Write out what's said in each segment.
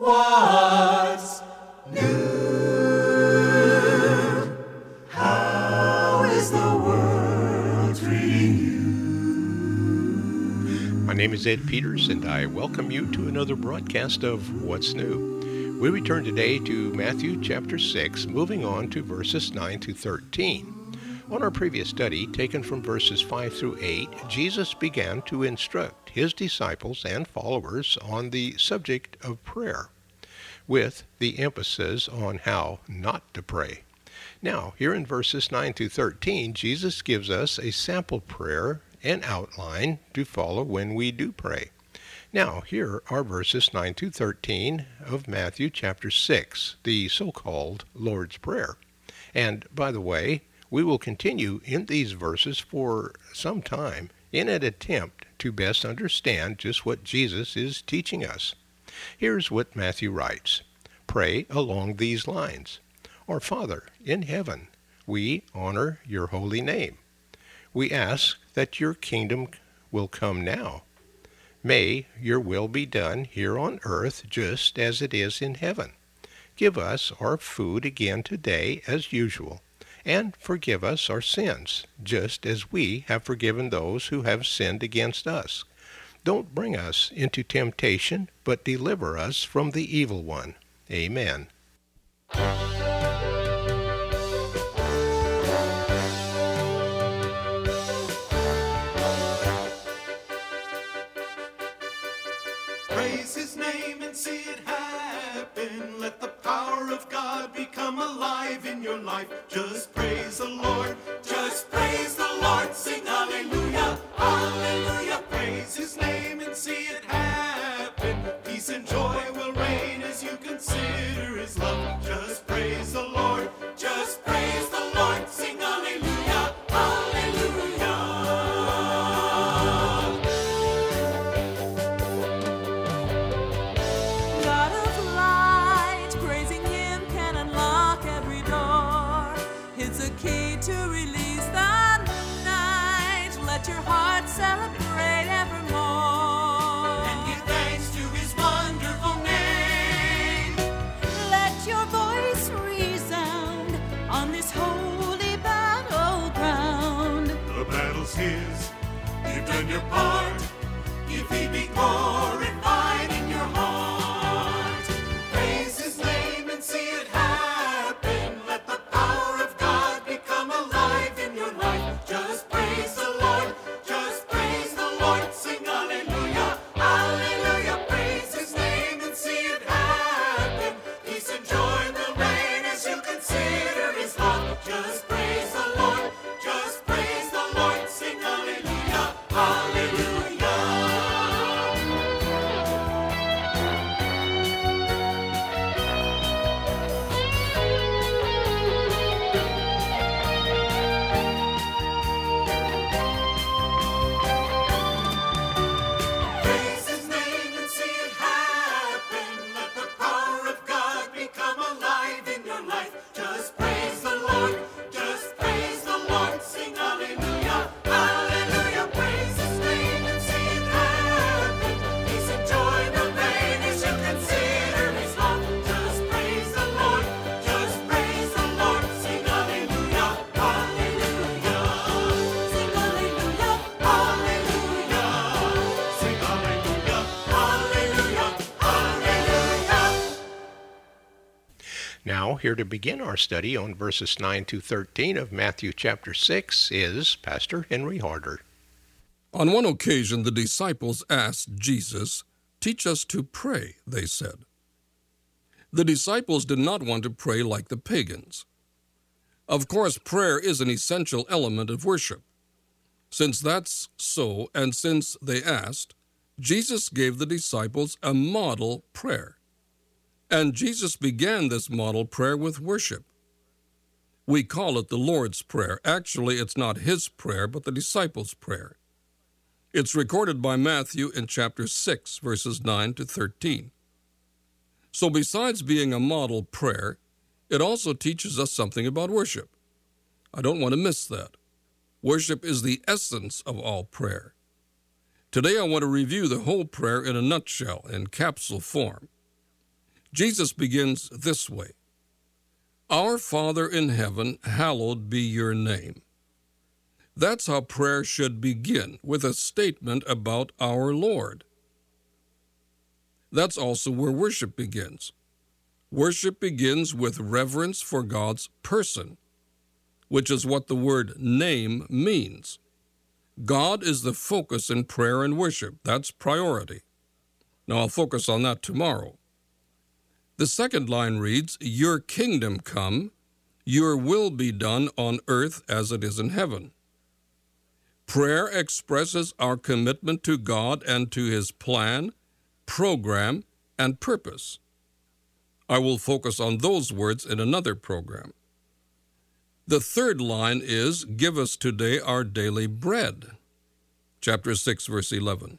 What's new? How is the world treating you? My name is Ed Peters, and I welcome you to another broadcast of What's New. We return today to Matthew chapter 6, moving on to verses 9 to 13. On our previous study, taken from verses 5 through 8, Jesus began to instruct his disciples and followers on the subject of prayer, with the emphasis on how not to pray. Now, here in verses 9 through 13, Jesus gives us a sample prayer and outline to follow when we do pray. Now, here are verses 9 to 13 of Matthew chapter 6, the so called Lord's Prayer. And by the way, we will continue in these verses for some time in an attempt to best understand just what Jesus is teaching us. Here's what Matthew writes Pray along these lines Our Father in heaven, we honor your holy name. We ask that your kingdom will come now. May your will be done here on earth just as it is in heaven. Give us our food again today as usual and forgive us our sins, just as we have forgiven those who have sinned against us. Don't bring us into temptation, but deliver us from the evil one. Amen. Praise his name and see it happen. Let the of God become alive in your life. Just praise the Lord. You've your part. Here to begin our study on verses 9 to 13 of Matthew chapter 6 is Pastor Henry Harder. On one occasion, the disciples asked Jesus, Teach us to pray, they said. The disciples did not want to pray like the pagans. Of course, prayer is an essential element of worship. Since that's so, and since they asked, Jesus gave the disciples a model prayer. And Jesus began this model prayer with worship. We call it the Lord's Prayer. Actually, it's not his prayer, but the disciples' prayer. It's recorded by Matthew in chapter 6, verses 9 to 13. So, besides being a model prayer, it also teaches us something about worship. I don't want to miss that. Worship is the essence of all prayer. Today, I want to review the whole prayer in a nutshell, in capsule form. Jesus begins this way Our Father in heaven, hallowed be your name. That's how prayer should begin, with a statement about our Lord. That's also where worship begins. Worship begins with reverence for God's person, which is what the word name means. God is the focus in prayer and worship. That's priority. Now, I'll focus on that tomorrow. The second line reads, Your kingdom come, your will be done on earth as it is in heaven. Prayer expresses our commitment to God and to His plan, program, and purpose. I will focus on those words in another program. The third line is, Give us today our daily bread. Chapter 6, verse 11.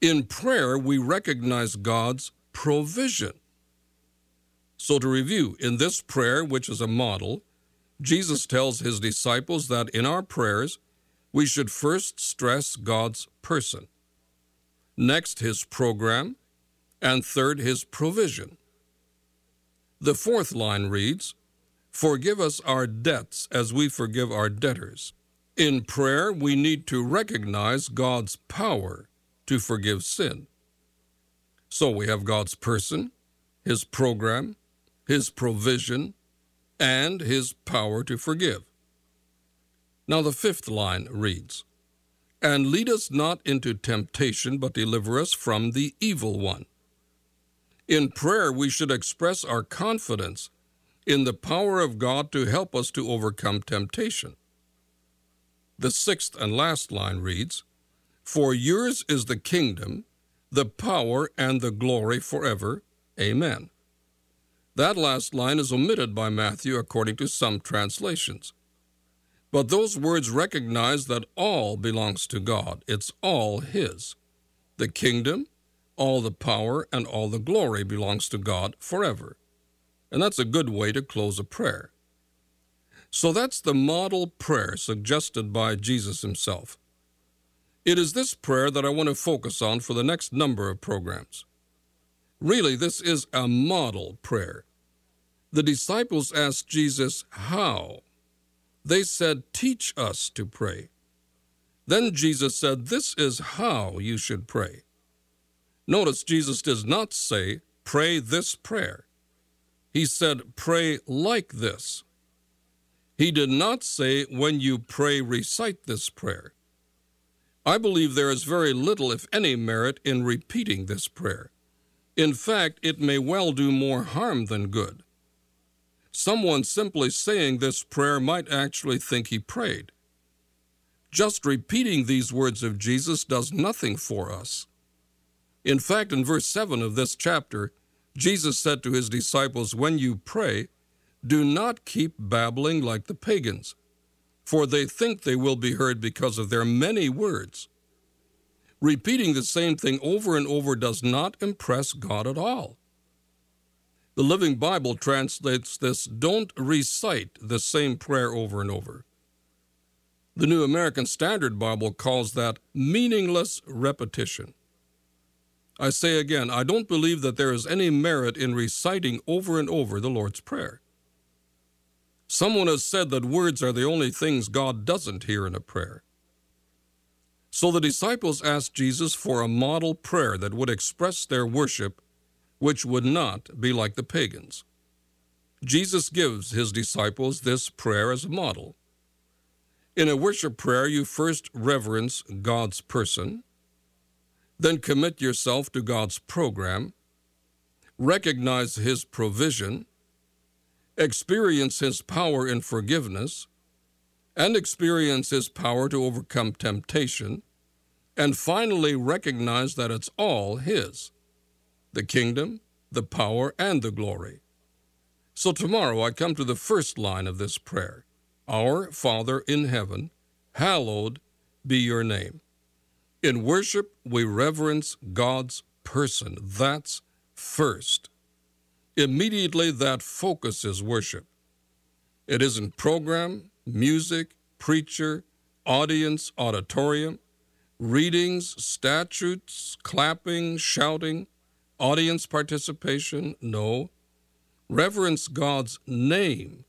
In prayer, we recognize God's provision. So, to review, in this prayer, which is a model, Jesus tells his disciples that in our prayers, we should first stress God's person, next, his program, and third, his provision. The fourth line reads, Forgive us our debts as we forgive our debtors. In prayer, we need to recognize God's power to forgive sin. So we have God's person, His program, His provision, and His power to forgive. Now the fifth line reads, And lead us not into temptation, but deliver us from the evil one. In prayer, we should express our confidence in the power of God to help us to overcome temptation. The sixth and last line reads, For yours is the kingdom, the power, and the glory forever. Amen. That last line is omitted by Matthew according to some translations. But those words recognize that all belongs to God. It's all His. The kingdom, all the power and all the glory belongs to God forever. And that's a good way to close a prayer. So that's the model prayer suggested by Jesus himself. It is this prayer that I want to focus on for the next number of programs. Really, this is a model prayer. The disciples asked Jesus, How? They said, Teach us to pray. Then Jesus said, This is how you should pray. Notice Jesus does not say, pray this prayer. He said, pray like this. He did not say, when you pray, recite this prayer. I believe there is very little, if any, merit in repeating this prayer. In fact, it may well do more harm than good. Someone simply saying this prayer might actually think he prayed. Just repeating these words of Jesus does nothing for us. In fact, in verse 7 of this chapter, Jesus said to his disciples, When you pray, do not keep babbling like the pagans, for they think they will be heard because of their many words. Repeating the same thing over and over does not impress God at all. The Living Bible translates this don't recite the same prayer over and over. The New American Standard Bible calls that meaningless repetition. I say again, I don't believe that there is any merit in reciting over and over the Lord's Prayer. Someone has said that words are the only things God doesn't hear in a prayer. So the disciples asked Jesus for a model prayer that would express their worship, which would not be like the pagans. Jesus gives his disciples this prayer as a model. In a worship prayer, you first reverence God's person, then commit yourself to God's program, recognize His provision, experience His power in forgiveness, and experience His power to overcome temptation, and finally recognize that it's all His the kingdom, the power, and the glory. So tomorrow I come to the first line of this prayer Our Father in heaven, hallowed be your name. In worship, we reverence God's person. That's first. Immediately, that focuses worship. It isn't program, music, preacher, audience, auditorium, readings, statutes, clapping, shouting. Audience participation? No. Reverence God's name,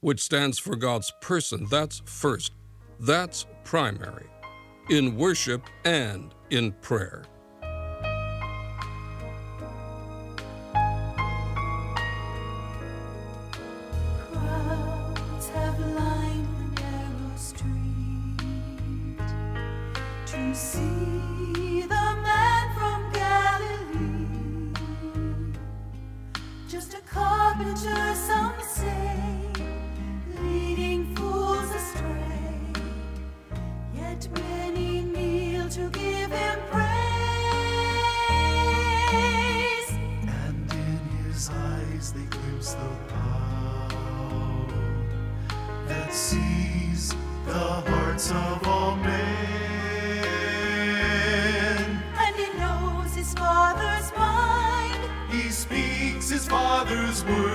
which stands for God's person. That's first. That's primary in worship and in prayer. wonders were.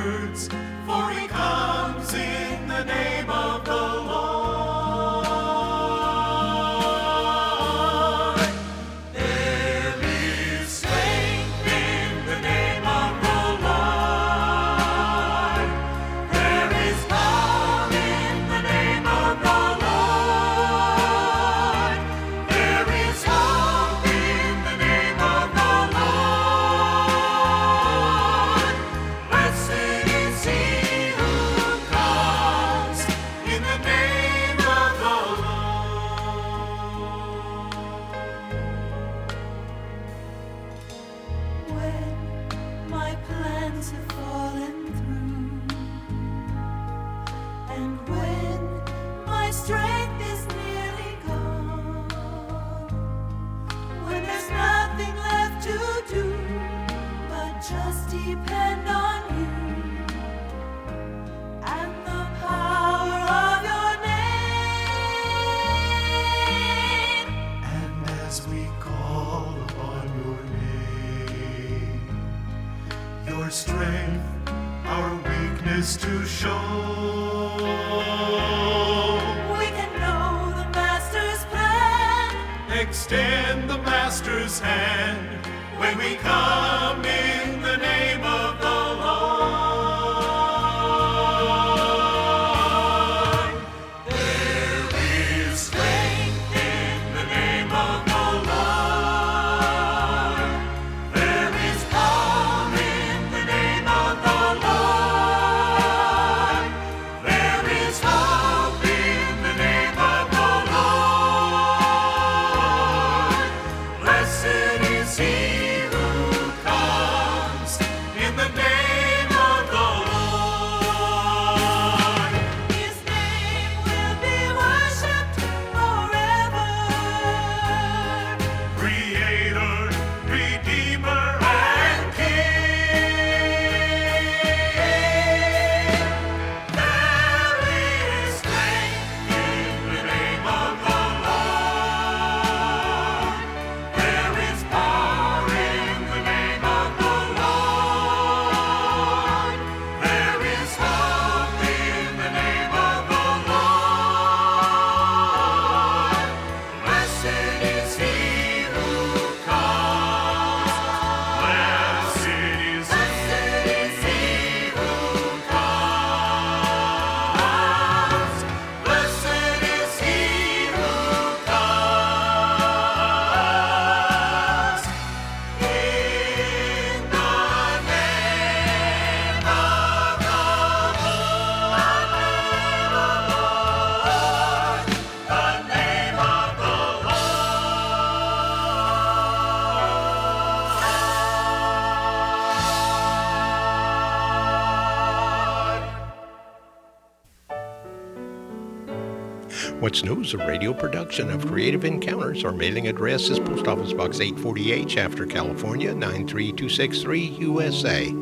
strength, our weakness to show. We can know the Master's plan, extend the Master's hand when we come in. What's New is a radio production of Creative Encounters. Our mailing address is Post Office Box 848, Shafter California 93263, USA.